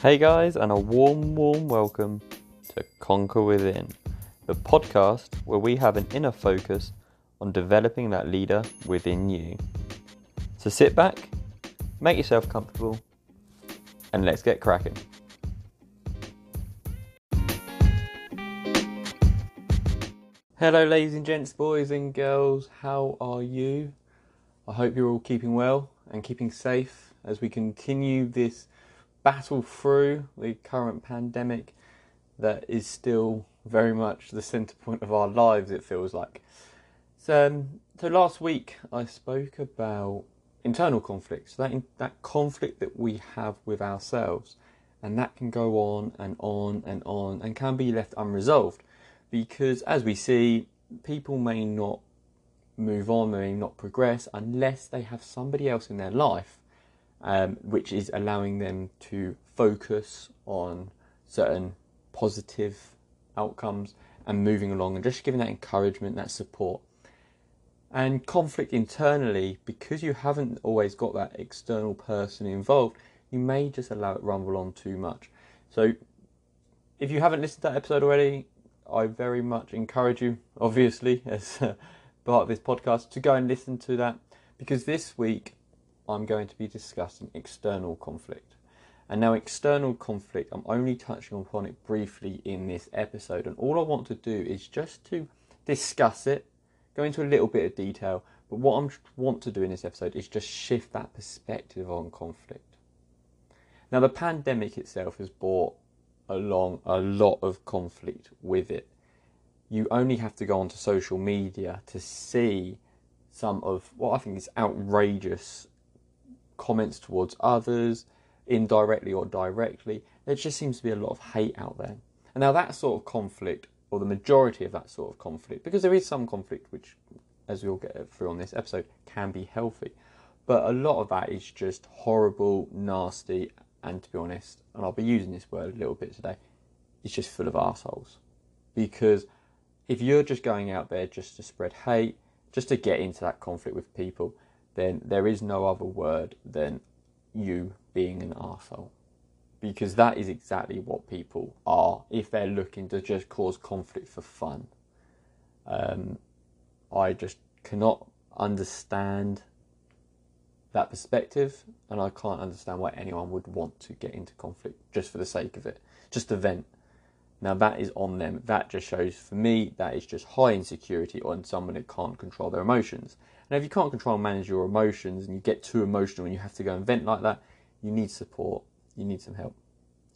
Hey guys, and a warm, warm welcome to Conquer Within, the podcast where we have an inner focus on developing that leader within you. So sit back, make yourself comfortable, and let's get cracking. Hello, ladies and gents, boys and girls, how are you? I hope you're all keeping well and keeping safe as we continue this battle through the current pandemic that is still very much the centre point of our lives, it feels like. So, um, so last week I spoke about internal conflicts, that, in, that conflict that we have with ourselves, and that can go on and on and on and can be left unresolved because, as we see, people may not move on, may not progress unless they have somebody else in their life um, which is allowing them to focus on certain positive outcomes and moving along and just giving that encouragement, that support. And conflict internally, because you haven't always got that external person involved, you may just allow it rumble on too much. So, if you haven't listened to that episode already, I very much encourage you, obviously, as part of this podcast, to go and listen to that because this week I'm going to be discussing external conflict. And now, external conflict, I'm only touching upon it briefly in this episode. And all I want to do is just to discuss it, go into a little bit of detail. But what I want to do in this episode is just shift that perspective on conflict. Now, the pandemic itself has brought along a lot of conflict with it. You only have to go onto social media to see some of what I think is outrageous comments towards others, indirectly or directly. There just seems to be a lot of hate out there. And now that sort of conflict, or the majority of that sort of conflict, because there is some conflict which, as we'll get through on this episode, can be healthy. But a lot of that is just horrible, nasty, and to be honest, and I'll be using this word a little bit today, it's just full of assholes. Because if you're just going out there just to spread hate, just to get into that conflict with people, then there is no other word than you being an arsehole. Because that is exactly what people are if they're looking to just cause conflict for fun. Um, I just cannot understand that perspective, and I can't understand why anyone would want to get into conflict just for the sake of it, just to vent. Now that is on them. That just shows for me that is just high insecurity on someone that can't control their emotions. Now, if you can't control and manage your emotions and you get too emotional and you have to go and vent like that, you need support. You need some help.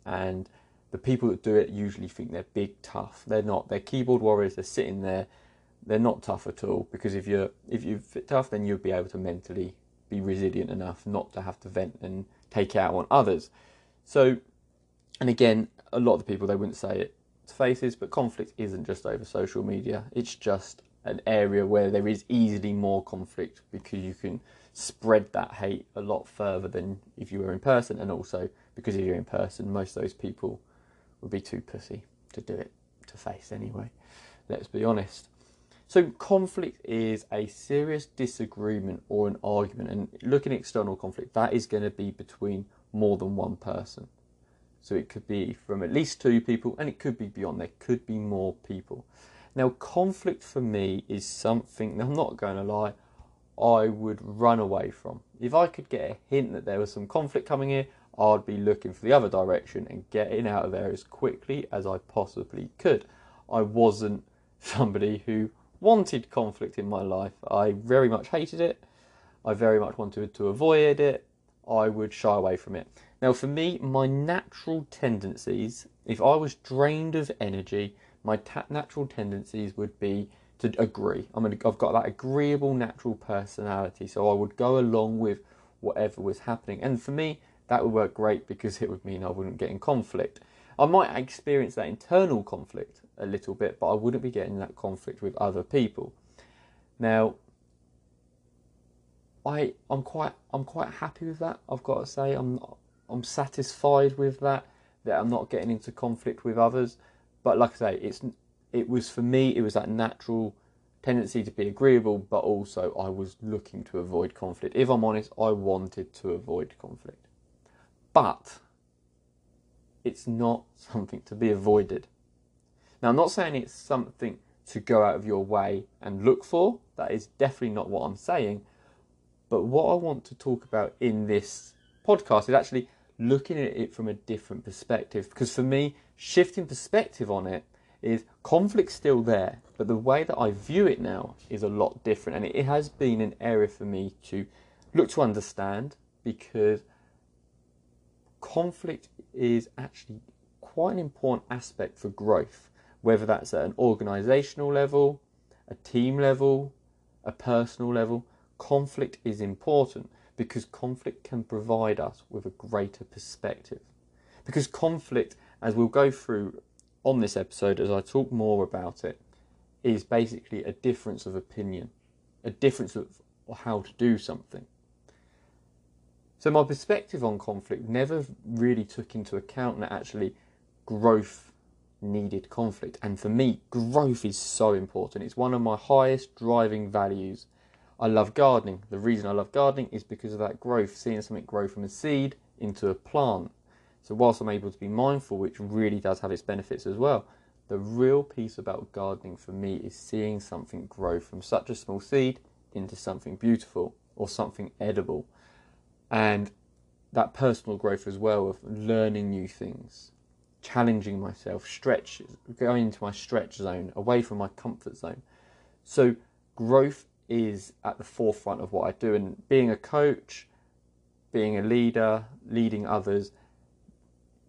And the people that do it usually think they're big, tough. They're not. They're keyboard warriors. They're sitting there. They're not tough at all. Because if you're if you're tough, then you'll be able to mentally be resilient enough not to have to vent and take out on others. So, and again, a lot of the people they wouldn't say it to faces, but conflict isn't just over social media. It's just an area where there is easily more conflict because you can spread that hate a lot further than if you were in person, and also because if you're in person, most of those people would be too pussy to do it to face anyway. Let's be honest. So, conflict is a serious disagreement or an argument, and looking at external conflict, that is going to be between more than one person. So, it could be from at least two people, and it could be beyond, there could be more people. Now, conflict for me is something, I'm not going to lie, I would run away from. If I could get a hint that there was some conflict coming here, I'd be looking for the other direction and getting out of there as quickly as I possibly could. I wasn't somebody who wanted conflict in my life. I very much hated it. I very much wanted to avoid it. I would shy away from it. Now, for me, my natural tendencies, if I was drained of energy, my ta- natural tendencies would be to agree. I'm gonna, I've got that agreeable natural personality, so I would go along with whatever was happening. And for me, that would work great because it would mean I wouldn't get in conflict. I might experience that internal conflict a little bit, but I wouldn't be getting that conflict with other people. Now, I I'm quite I'm quite happy with that. I've got to say I'm I'm satisfied with that that I'm not getting into conflict with others. But like I say, it's it was for me. It was that natural tendency to be agreeable, but also I was looking to avoid conflict. If I'm honest, I wanted to avoid conflict. But it's not something to be avoided. Now, I'm not saying it's something to go out of your way and look for. That is definitely not what I'm saying. But what I want to talk about in this podcast is actually looking at it from a different perspective. Because for me, shifting perspective on it is conflict still there, but the way that I view it now is a lot different. And it has been an area for me to look to understand because conflict is actually quite an important aspect for growth, whether that's at an organizational level, a team level, a personal level. Conflict is important because conflict can provide us with a greater perspective. Because conflict, as we'll go through on this episode as I talk more about it, is basically a difference of opinion, a difference of how to do something. So my perspective on conflict never really took into account that actually growth needed conflict. And for me, growth is so important. It's one of my highest driving values. I love gardening. The reason I love gardening is because of that growth, seeing something grow from a seed into a plant. So whilst I'm able to be mindful, which really does have its benefits as well, the real piece about gardening for me is seeing something grow from such a small seed into something beautiful or something edible and that personal growth as well of learning new things, challenging myself, stretch, going into my stretch zone, away from my comfort zone. So growth is at the forefront of what I do, and being a coach, being a leader, leading others,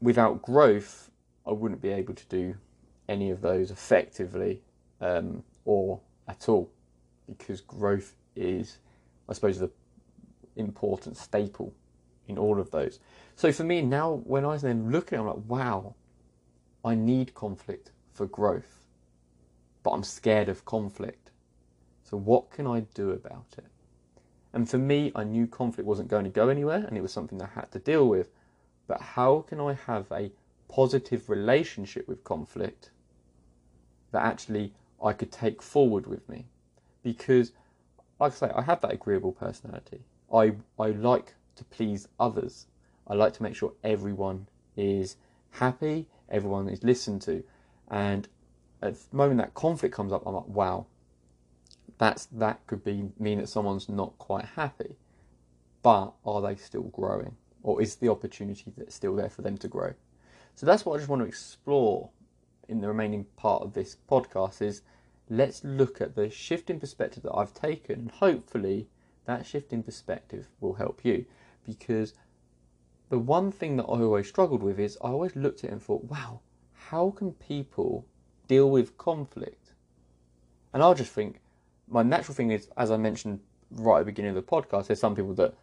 without growth, I wouldn't be able to do any of those effectively um, or at all, because growth is, I suppose, the important staple in all of those. So for me now, when I then look at it, I'm like, wow, I need conflict for growth, but I'm scared of conflict. So what can I do about it? And for me, I knew conflict wasn't going to go anywhere, and it was something I had to deal with. But how can I have a positive relationship with conflict that actually I could take forward with me? Because, like I say, I have that agreeable personality. I, I like to please others. I like to make sure everyone is happy, everyone is listened to. And at the moment that conflict comes up, I'm like, wow, that's that could be mean that someone's not quite happy. But are they still growing? Or is the opportunity that's still there for them to grow? So that's what I just want to explore in the remaining part of this podcast is let's look at the shift in perspective that I've taken and hopefully that shift in perspective will help you because the one thing that I always struggled with is I always looked at it and thought, wow, how can people deal with conflict? And I'll just think, my natural thing is, as I mentioned right at the beginning of the podcast, there's some people that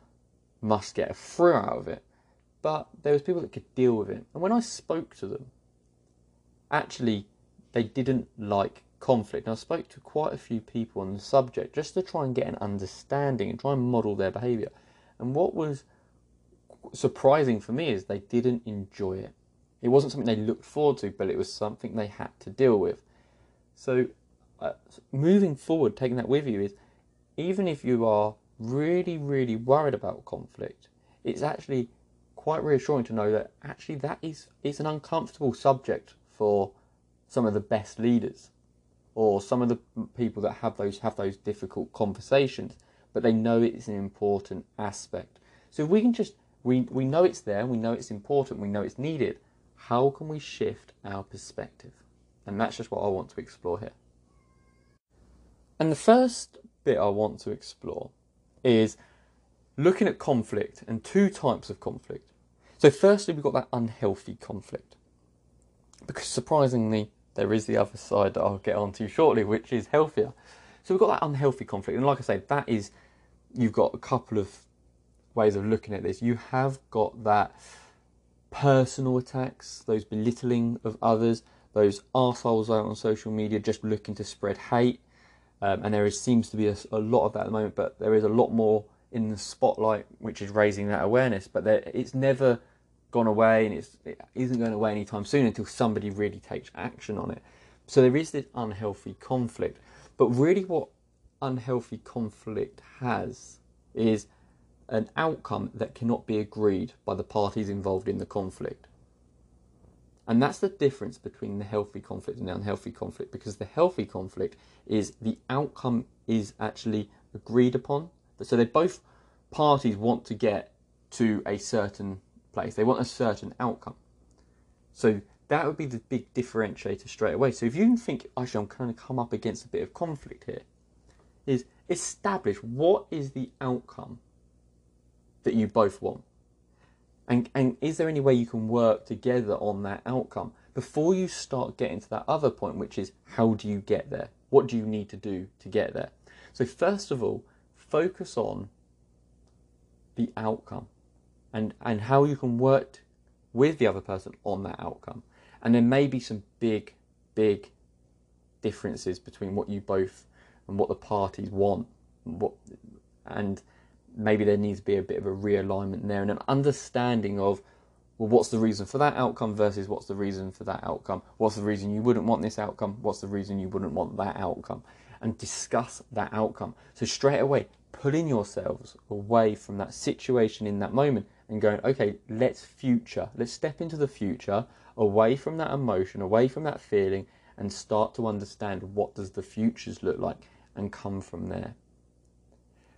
must get a thrill out of it, but there was people that could deal with it. And when I spoke to them, actually, they didn't like conflict. And I spoke to quite a few people on the subject just to try and get an understanding and try and model their behaviour. And what was surprising for me is they didn't enjoy it. It wasn't something they looked forward to, but it was something they had to deal with. So, uh, moving forward, taking that with you is even if you are really, really worried about conflict, it's actually quite reassuring to know that actually that is it's an uncomfortable subject for some of the best leaders or some of the people that have those have those difficult conversations, but they know it's an important aspect. So if we can just we we know it's there, we know it's important, we know it's needed. How can we shift our perspective? And that's just what I want to explore here. And the first bit I want to explore is looking at conflict and two types of conflict. So firstly we've got that unhealthy conflict. Because surprisingly there is the other side that I'll get onto shortly, which is healthier. So we've got that unhealthy conflict, and like I say, that is you've got a couple of ways of looking at this. You have got that personal attacks, those belittling of others, those arseholes out on social media just looking to spread hate. Um, and there is, seems to be a, a, lot of that at the moment, but there is a lot more in the spotlight, which is raising that awareness. But there, it's never gone away and it's, it isn't going away anytime soon until somebody really takes action on it. So there is this unhealthy conflict. But really, what unhealthy conflict has is an outcome that cannot be agreed by the parties involved in the conflict. And that's the difference between the healthy conflict and the unhealthy conflict because the healthy conflict is the outcome is actually agreed upon. So they both parties want to get to a certain place. They want a certain outcome. So that would be the big differentiator straight away. So if you think, actually, I'm kind of come up against a bit of conflict here, is establish what is the outcome that you both want. And, and is there any way you can work together on that outcome before you start getting to that other point, which is how do you get there? What do you need to do to get there? So, first of all, focus on the outcome and, and how you can work with the other person on that outcome. And there may be some big, big differences between what you both and what the parties want. And what, and maybe there needs to be a bit of a realignment there and an understanding of well, what's the reason for that outcome versus what's the reason for that outcome? What's the reason you wouldn't want this outcome? What's the reason you wouldn't want that outcome? And discuss that outcome. So, straight away, pulling yourselves away from that situation in that moment and going, okay, let's future, let's step into the future, away from that emotion, away from that feeling, and start to understand what does the futures look like and come from there.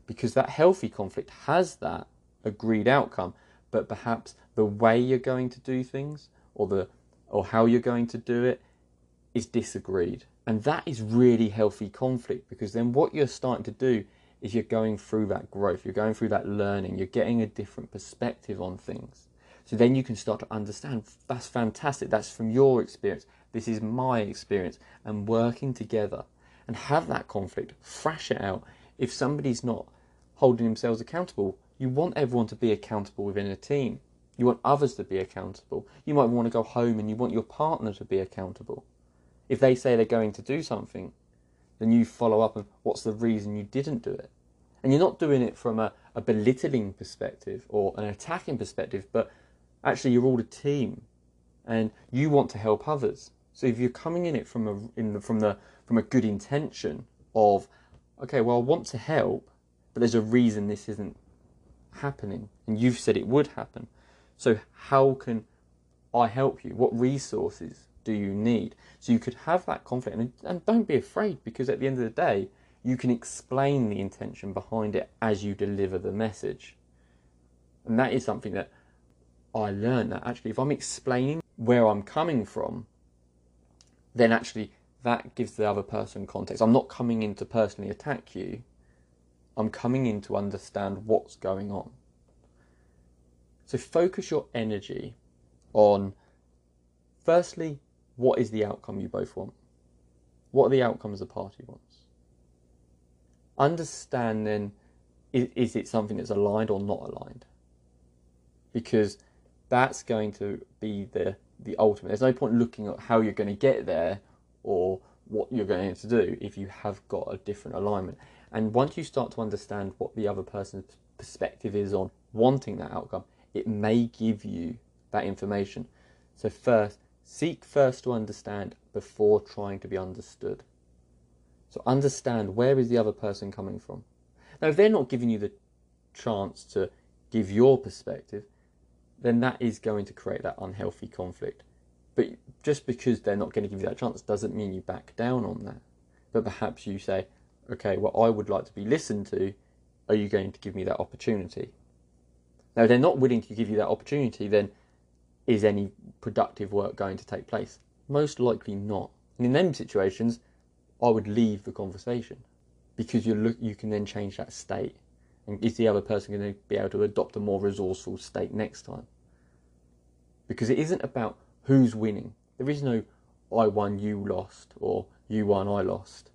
Because that healthy conflict has that agreed outcome, but perhaps the way you're going to do things or the or how you're going to do it is disagreed. And that is really healthy conflict because then what you're starting to do is you're going through that growth, you're going through that learning, you're getting a different perspective on things. So then you can start to understand that's fantastic, that's from your experience, this is my experience, and working together and have that conflict, thrash it out. If somebody's not holding themselves accountable, you want everyone to be accountable within a team. You want others to be accountable. You might want to go home and you want your partner to be accountable. If they say they're going to do something, then you follow up and what's the reason you didn't do it? And you're not doing it from a, a belittling perspective or an attacking perspective, but actually you're all a team and you want to help others. So if you're coming in it from a in the, from the from a good intention of okay, well I want to help, but there's a reason this isn't happening and you've said it would happen. So how can I help you? What resources do you need? So you could have that conflict and, and don't be afraid because at the end of the day, you can explain the intention behind it as you deliver the message. And that is something that I learned that actually if I'm explaining where I'm coming from, then actually that gives the other person context. I'm not coming in to personally attack you. I'm coming in to understand what's going on. So focus your energy on firstly, what is the outcome you both want? What are the outcomes the party wants? Understand then, is, is it something that's aligned or not aligned? Because that's going to be the, the ultimate. There's no point looking at how you're going to get there or what you're going to do if you have got a different alignment. And once you start to understand what the other person's perspective is on wanting that outcome, it may give you that information. So, first, seek first to understand before trying to be understood. So, understand where is the other person coming from. Now, if they're not giving you the chance to give your perspective, then that is going to create that unhealthy conflict. But just because they're not going to give you that chance doesn't mean you back down on that. But perhaps you say, okay, well, I would like to be listened to. Are you going to give me that opportunity? Now, if they're not willing to give you that opportunity, then is any productive work going to take place? Most likely not. And in them situations, I would leave the conversation because you look, you can then change that state. And is the other person going to be able to adopt a more resourceful state next time? Because it isn't about who's winning. There is no I won, you lost, or you won, I lost.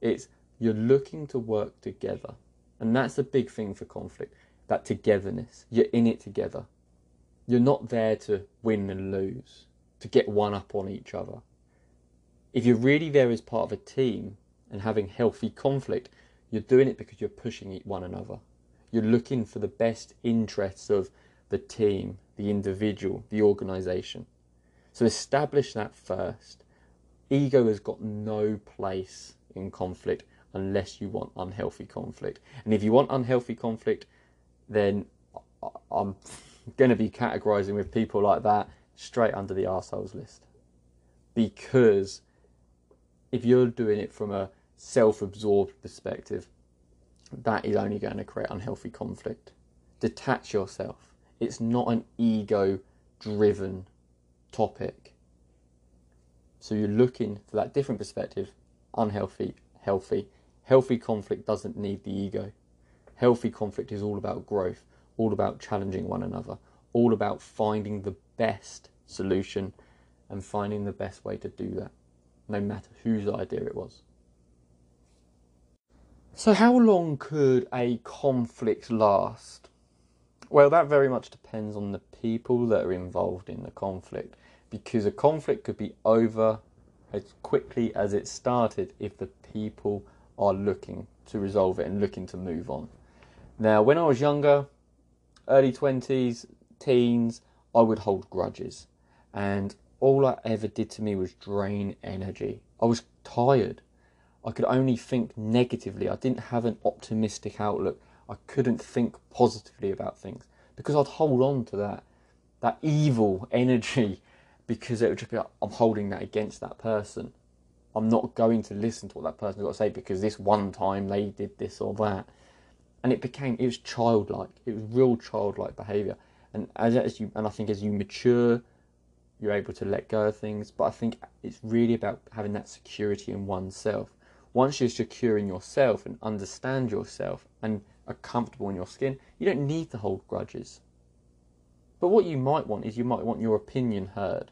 It's you're looking to work together. And that's a big thing for conflict that togetherness. You're in it together. You're not there to win and lose, to get one up on each other. If you're really there as part of a team and having healthy conflict, you're doing it because you're pushing one another. You're looking for the best interests of the team, the individual, the organisation. So establish that first. Ego has got no place in conflict unless you want unhealthy conflict. And if you want unhealthy conflict, then I'm going to be categorizing with people like that straight under the arseholes list. Because if you're doing it from a self absorbed perspective, that is only going to create unhealthy conflict. Detach yourself. It's not an ego driven topic. So you're looking for that different perspective, unhealthy, healthy. Healthy conflict doesn't need the ego. Healthy conflict is all about growth, all about challenging one another, all about finding the best solution and finding the best way to do that, no matter whose idea it was. So, how long could a conflict last? Well, that very much depends on the people that are involved in the conflict, because a conflict could be over as quickly as it started if the people are looking to resolve it and looking to move on. Now, when I was younger, early 20s, teens, I would hold grudges. And all that ever did to me was drain energy. I was tired. I could only think negatively. I didn't have an optimistic outlook. I couldn't think positively about things because I'd hold on to that that evil energy because it would just be like, I'm holding that against that person. I'm not going to listen to what that person's got to say because this one time they did this or that. And it became, it was childlike. It was real childlike behaviour. And as, as you, and I think as you mature, you're able to let go of things. But I think it's really about having that security in oneself. Once you're secure in yourself and understand yourself and are comfortable in your skin, you don't need to hold grudges. But what you might want is you might want your opinion heard.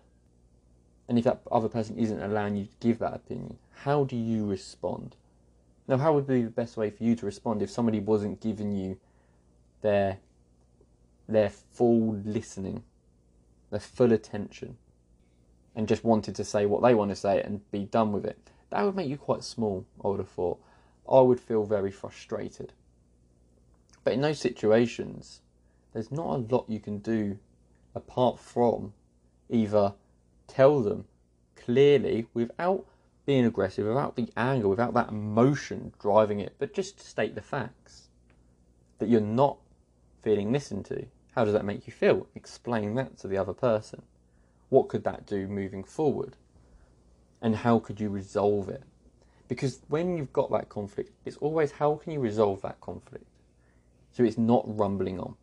And if that other person isn't allowing you to give that opinion, how do you respond? Now, how would be the best way for you to respond if somebody wasn't giving you their their full listening, their full attention, and just wanted to say what they want to say and be done with it? That would make you quite small, I would have thought. I would feel very frustrated. But in those situations, there's not a lot you can do apart from either tell them clearly without being aggressive, without the anger, without that emotion driving it, but just state the facts that you're not feeling listened to. How does that make you feel? Explain that to the other person. What could that do moving forward? And how could you resolve it? Because when you've got that conflict, it's always how can you resolve that conflict? So it's not rumbling on.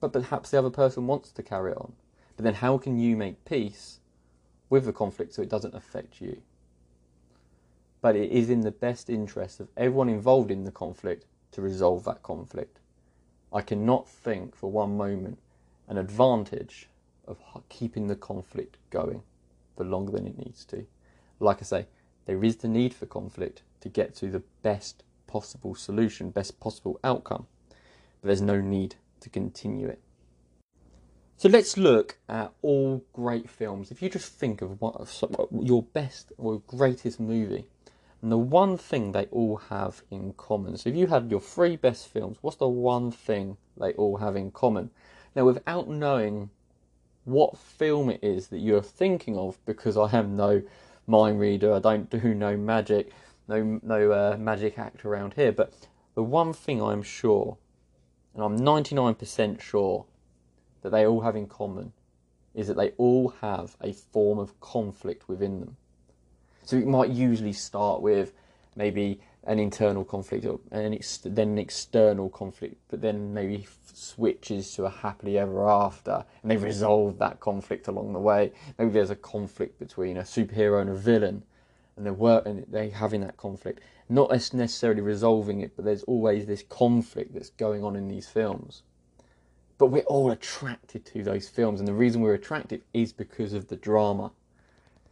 But perhaps the other person wants to carry on. But then how can you make peace with the conflict so it doesn't affect you? But it is in the best interest of everyone involved in the conflict to resolve that conflict. I cannot think for one moment an advantage of keeping the conflict going for longer than it needs to. Like I say, there is the need for conflict to get to the best possible solution, best possible outcome, but there's no need to continue it. So let's look at all great films. If you just think of what your best or greatest movie, and the one thing they all have in common. So if you had your three best films, what's the one thing they all have in common? Now, without knowing what film it is that you're thinking of, because I am no mind reader, I don't do no magic, no no uh, magic act around here. But the one thing I'm sure, and I'm 99% sure, that they all have in common is that they all have a form of conflict within them. So it might usually start with maybe an internal conflict or an ex- then an external conflict, but then maybe switches to a happily ever after, and they resolve that conflict along the way. Maybe there's a conflict between a superhero and a villain, and they're work and they having that conflict, not necessarily resolving it, but there's always this conflict that's going on in these films. But we're all attracted to those films, and the reason we're attracted is because of the drama.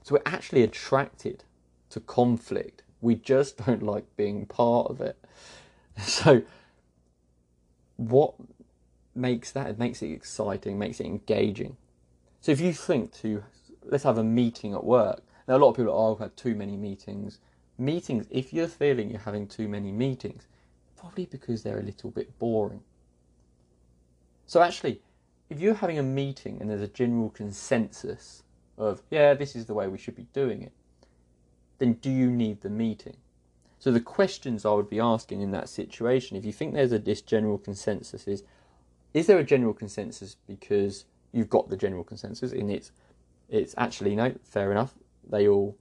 So we're actually attracted to conflict. We just don't like being part of it. So, what makes that? It makes it exciting, makes it engaging. So, if you think to, let's have a meeting at work. Now, a lot of people, oh, I've had too many meetings. Meetings, if you're feeling you're having too many meetings, probably because they're a little bit boring. So actually, if you're having a meeting and there's a general consensus of, yeah, this is the way we should be doing it, then do you need the meeting? So the questions I would be asking in that situation, if you think there's a this general consensus, is is there a general consensus because you've got the general consensus, and it's it's actually no fair enough. They all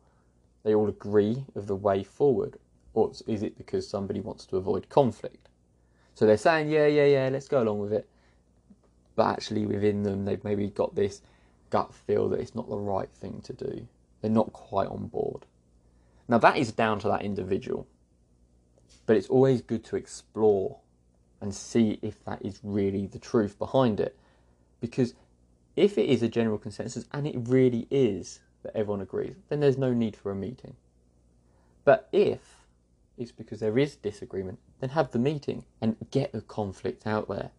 they all agree of the way forward, or is it because somebody wants to avoid conflict? So they're saying, yeah, yeah, yeah, let's go along with it, but actually within them they've maybe got this gut feel that it's not the right thing to do. They're not quite on board. Now that is down to that individual, but it's always good to explore and see if that is really the truth behind it. Because if it is a general consensus and it really is that everyone agrees, then there's no need for a meeting. But if it's because there is disagreement, then have the meeting and get the conflict out there.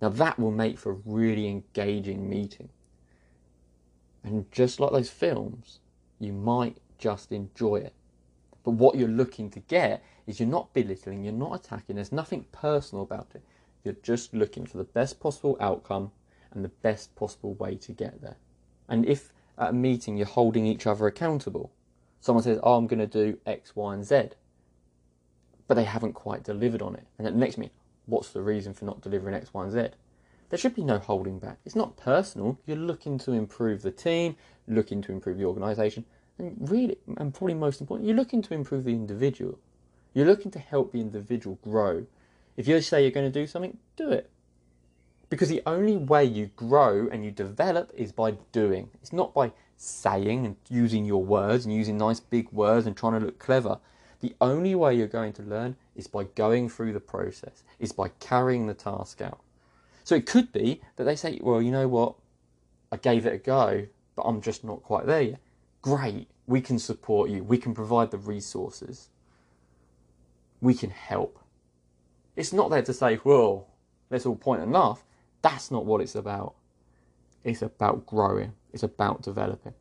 Now that will make for a really engaging meeting. And just like those films, you might just enjoy it. But what you're looking to get is you're not belittling, you're not attacking, there's nothing personal about it. You're just looking for the best possible outcome and the best possible way to get there. And if at a meeting you're holding each other accountable, someone says, Oh, I'm going to do X, Y, and Z, but they haven't quite delivered on it. And at the next meeting, what's the reason for not delivering X, Y, and Z? There should be no holding back. It's not personal. You're looking to improve the team, looking to improve the organisation, and really, and probably most important, you're looking to improve the individual. You're looking to help the individual grow. If you say you're going to do something, do it. Because the only way you grow and you develop is by doing. It's not by saying and using your words and using nice big words and trying to look clever. The only way you're going to learn is by going through the process, is by carrying the task out. So it could be that they say, well, you know what? I gave it a go, but I'm just not quite there yet great, we can support you, we can provide the resources, we can help. It's not there to say, well, let's all point and laugh. That's not what it's about. It's about growing, it's about developing.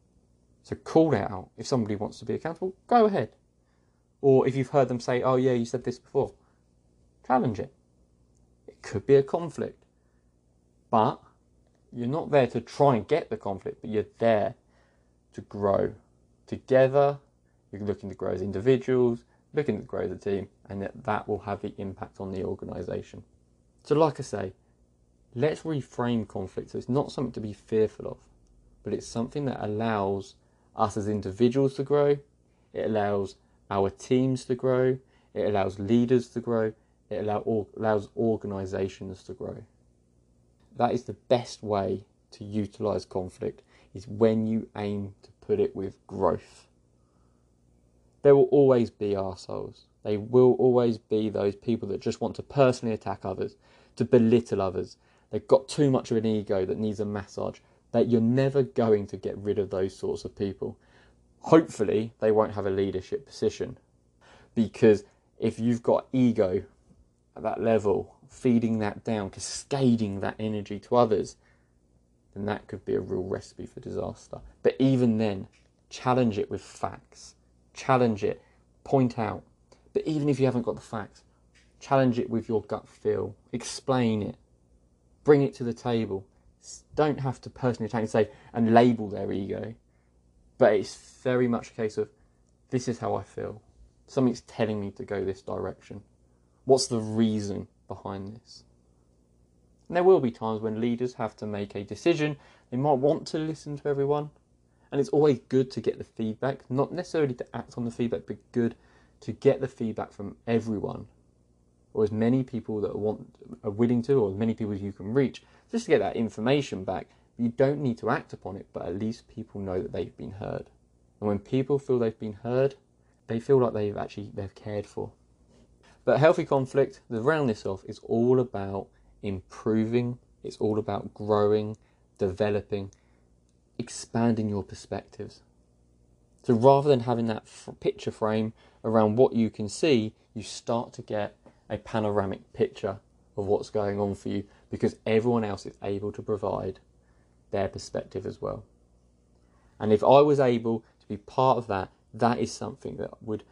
So call it out. If somebody wants to be accountable, go ahead. Or if you've heard them say, oh, yeah, you said this before, challenge it. It could be a conflict. But you're not there to try and get the conflict, but you're there to grow together. You're looking to grow as individuals, looking to grow as a team, and that, that will have the impact on the organisation. So, like I say, let's reframe conflict so it's not something to be fearful of, but it's something that allows us as individuals to grow, it allows our teams to grow, it allows leaders to grow, it allow, or, allows organisations to grow. That is the best way to utilise conflict is when you aim to put it with growth. There will always be arseholes. They will always be those people that just want to personally attack others, to belittle others. They've got too much of an ego that needs a massage. That you're never going to get rid of those sorts of people. Hopefully, they won't have a leadership position. Because if you've got ego at that level, feeding that down, cascading that energy to others, then that could be a real recipe for disaster. But even then, challenge it with facts. Challenge it, point out. But even if you haven't got the facts, challenge it with your gut feel. Explain it. Bring it to the table. Don't have to personally attack and say and label their ego. But it's very much a case of this is how I feel. Something's telling me to go this direction. What's the reason behind this? And there will be times when leaders have to make a decision. They might want to listen to everyone. And it's always good to get the feedback, not necessarily to act on the feedback, but good to get the feedback from everyone, or as many people that want are willing to, or as many people as you can reach, just to get that information back. You don't need to act upon it, but at least people know that they've been heard. And when people feel they've been heard, they feel like they've actually they've cared for. But healthy conflict, the roundness off, is all about improving, it's all about growing, developing, expanding your perspectives. So rather than having that f- picture frame around what you can see, you start to get a panoramic picture of what's going on for you because everyone else is able to provide their perspective as well. And if I was able to be part of that, that is something that would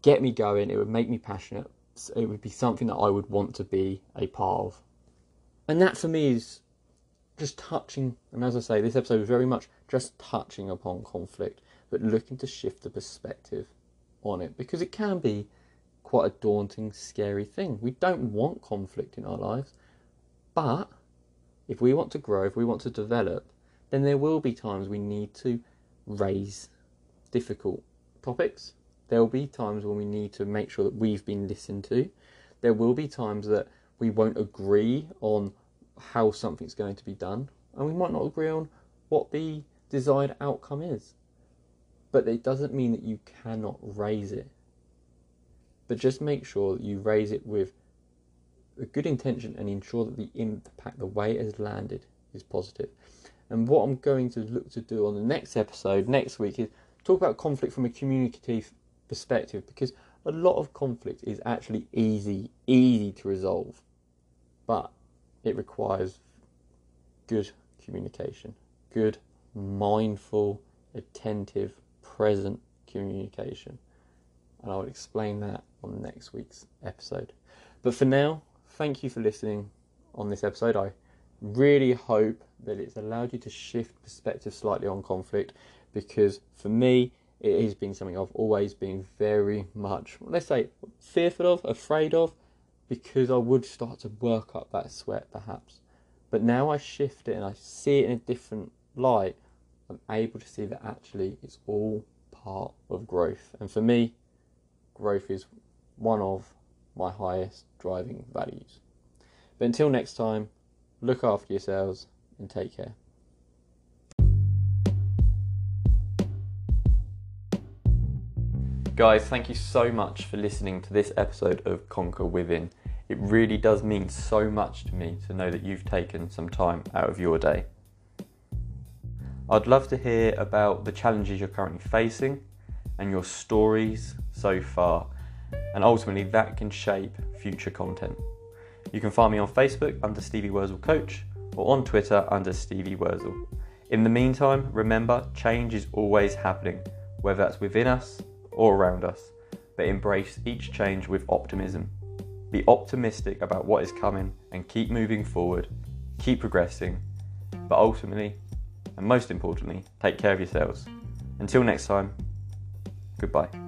get me going, it would make me passionate, it would be something that I would want to be a part of. And that for me is just touching, and as I say, this episode is very much just touching upon conflict, but looking to shift the perspective on it because it can be quite a daunting, scary thing. We don't want conflict in our lives, but if we want to grow, if we want to develop, then there will be times we need to raise difficult topics. There will be times when we need to make sure that we've been listened to. There will be times that we won't agree on how something's going to be done, and we might not agree on what the desired outcome is. But it doesn't mean that you cannot raise it. But just make sure that you raise it with a good intention and ensure that the impact, the way it has landed, is positive. And what I'm going to look to do on the next episode next week is talk about conflict from a communicative perspective because a lot of conflict is actually easy, easy to resolve, but it requires good communication, good, mindful, attentive, present communication. And I will explain that on next week's episode. But for now, thank you for listening on this episode. I really hope that it's allowed you to shift perspective slightly on conflict because for me, it has been something I've always been very much, let's say, fearful of, afraid of, because I would start to work up that sweat perhaps. But now I shift it and I see it in a different light, I'm able to see that actually it's all part of growth. And for me, growth is one of my highest driving values. But until next time, look after yourselves and take care. Guys, thank you so much for listening to this episode of Conquer Within. It really does mean so much to me to know that you've taken some time out of your day. I'd love to hear about the challenges you're currently facing and your stories so far, and ultimately that can shape future content. You can find me on Facebook under Stevie Wurzel Coach or on Twitter under Stevie Wurzel. In the meantime, remember change is always happening, whether that's within us or around us, but embrace each change with optimism. Be optimistic about what is coming and keep moving forward, keep progressing, but ultimately, and most importantly, take care of yourselves. Until next time, goodbye.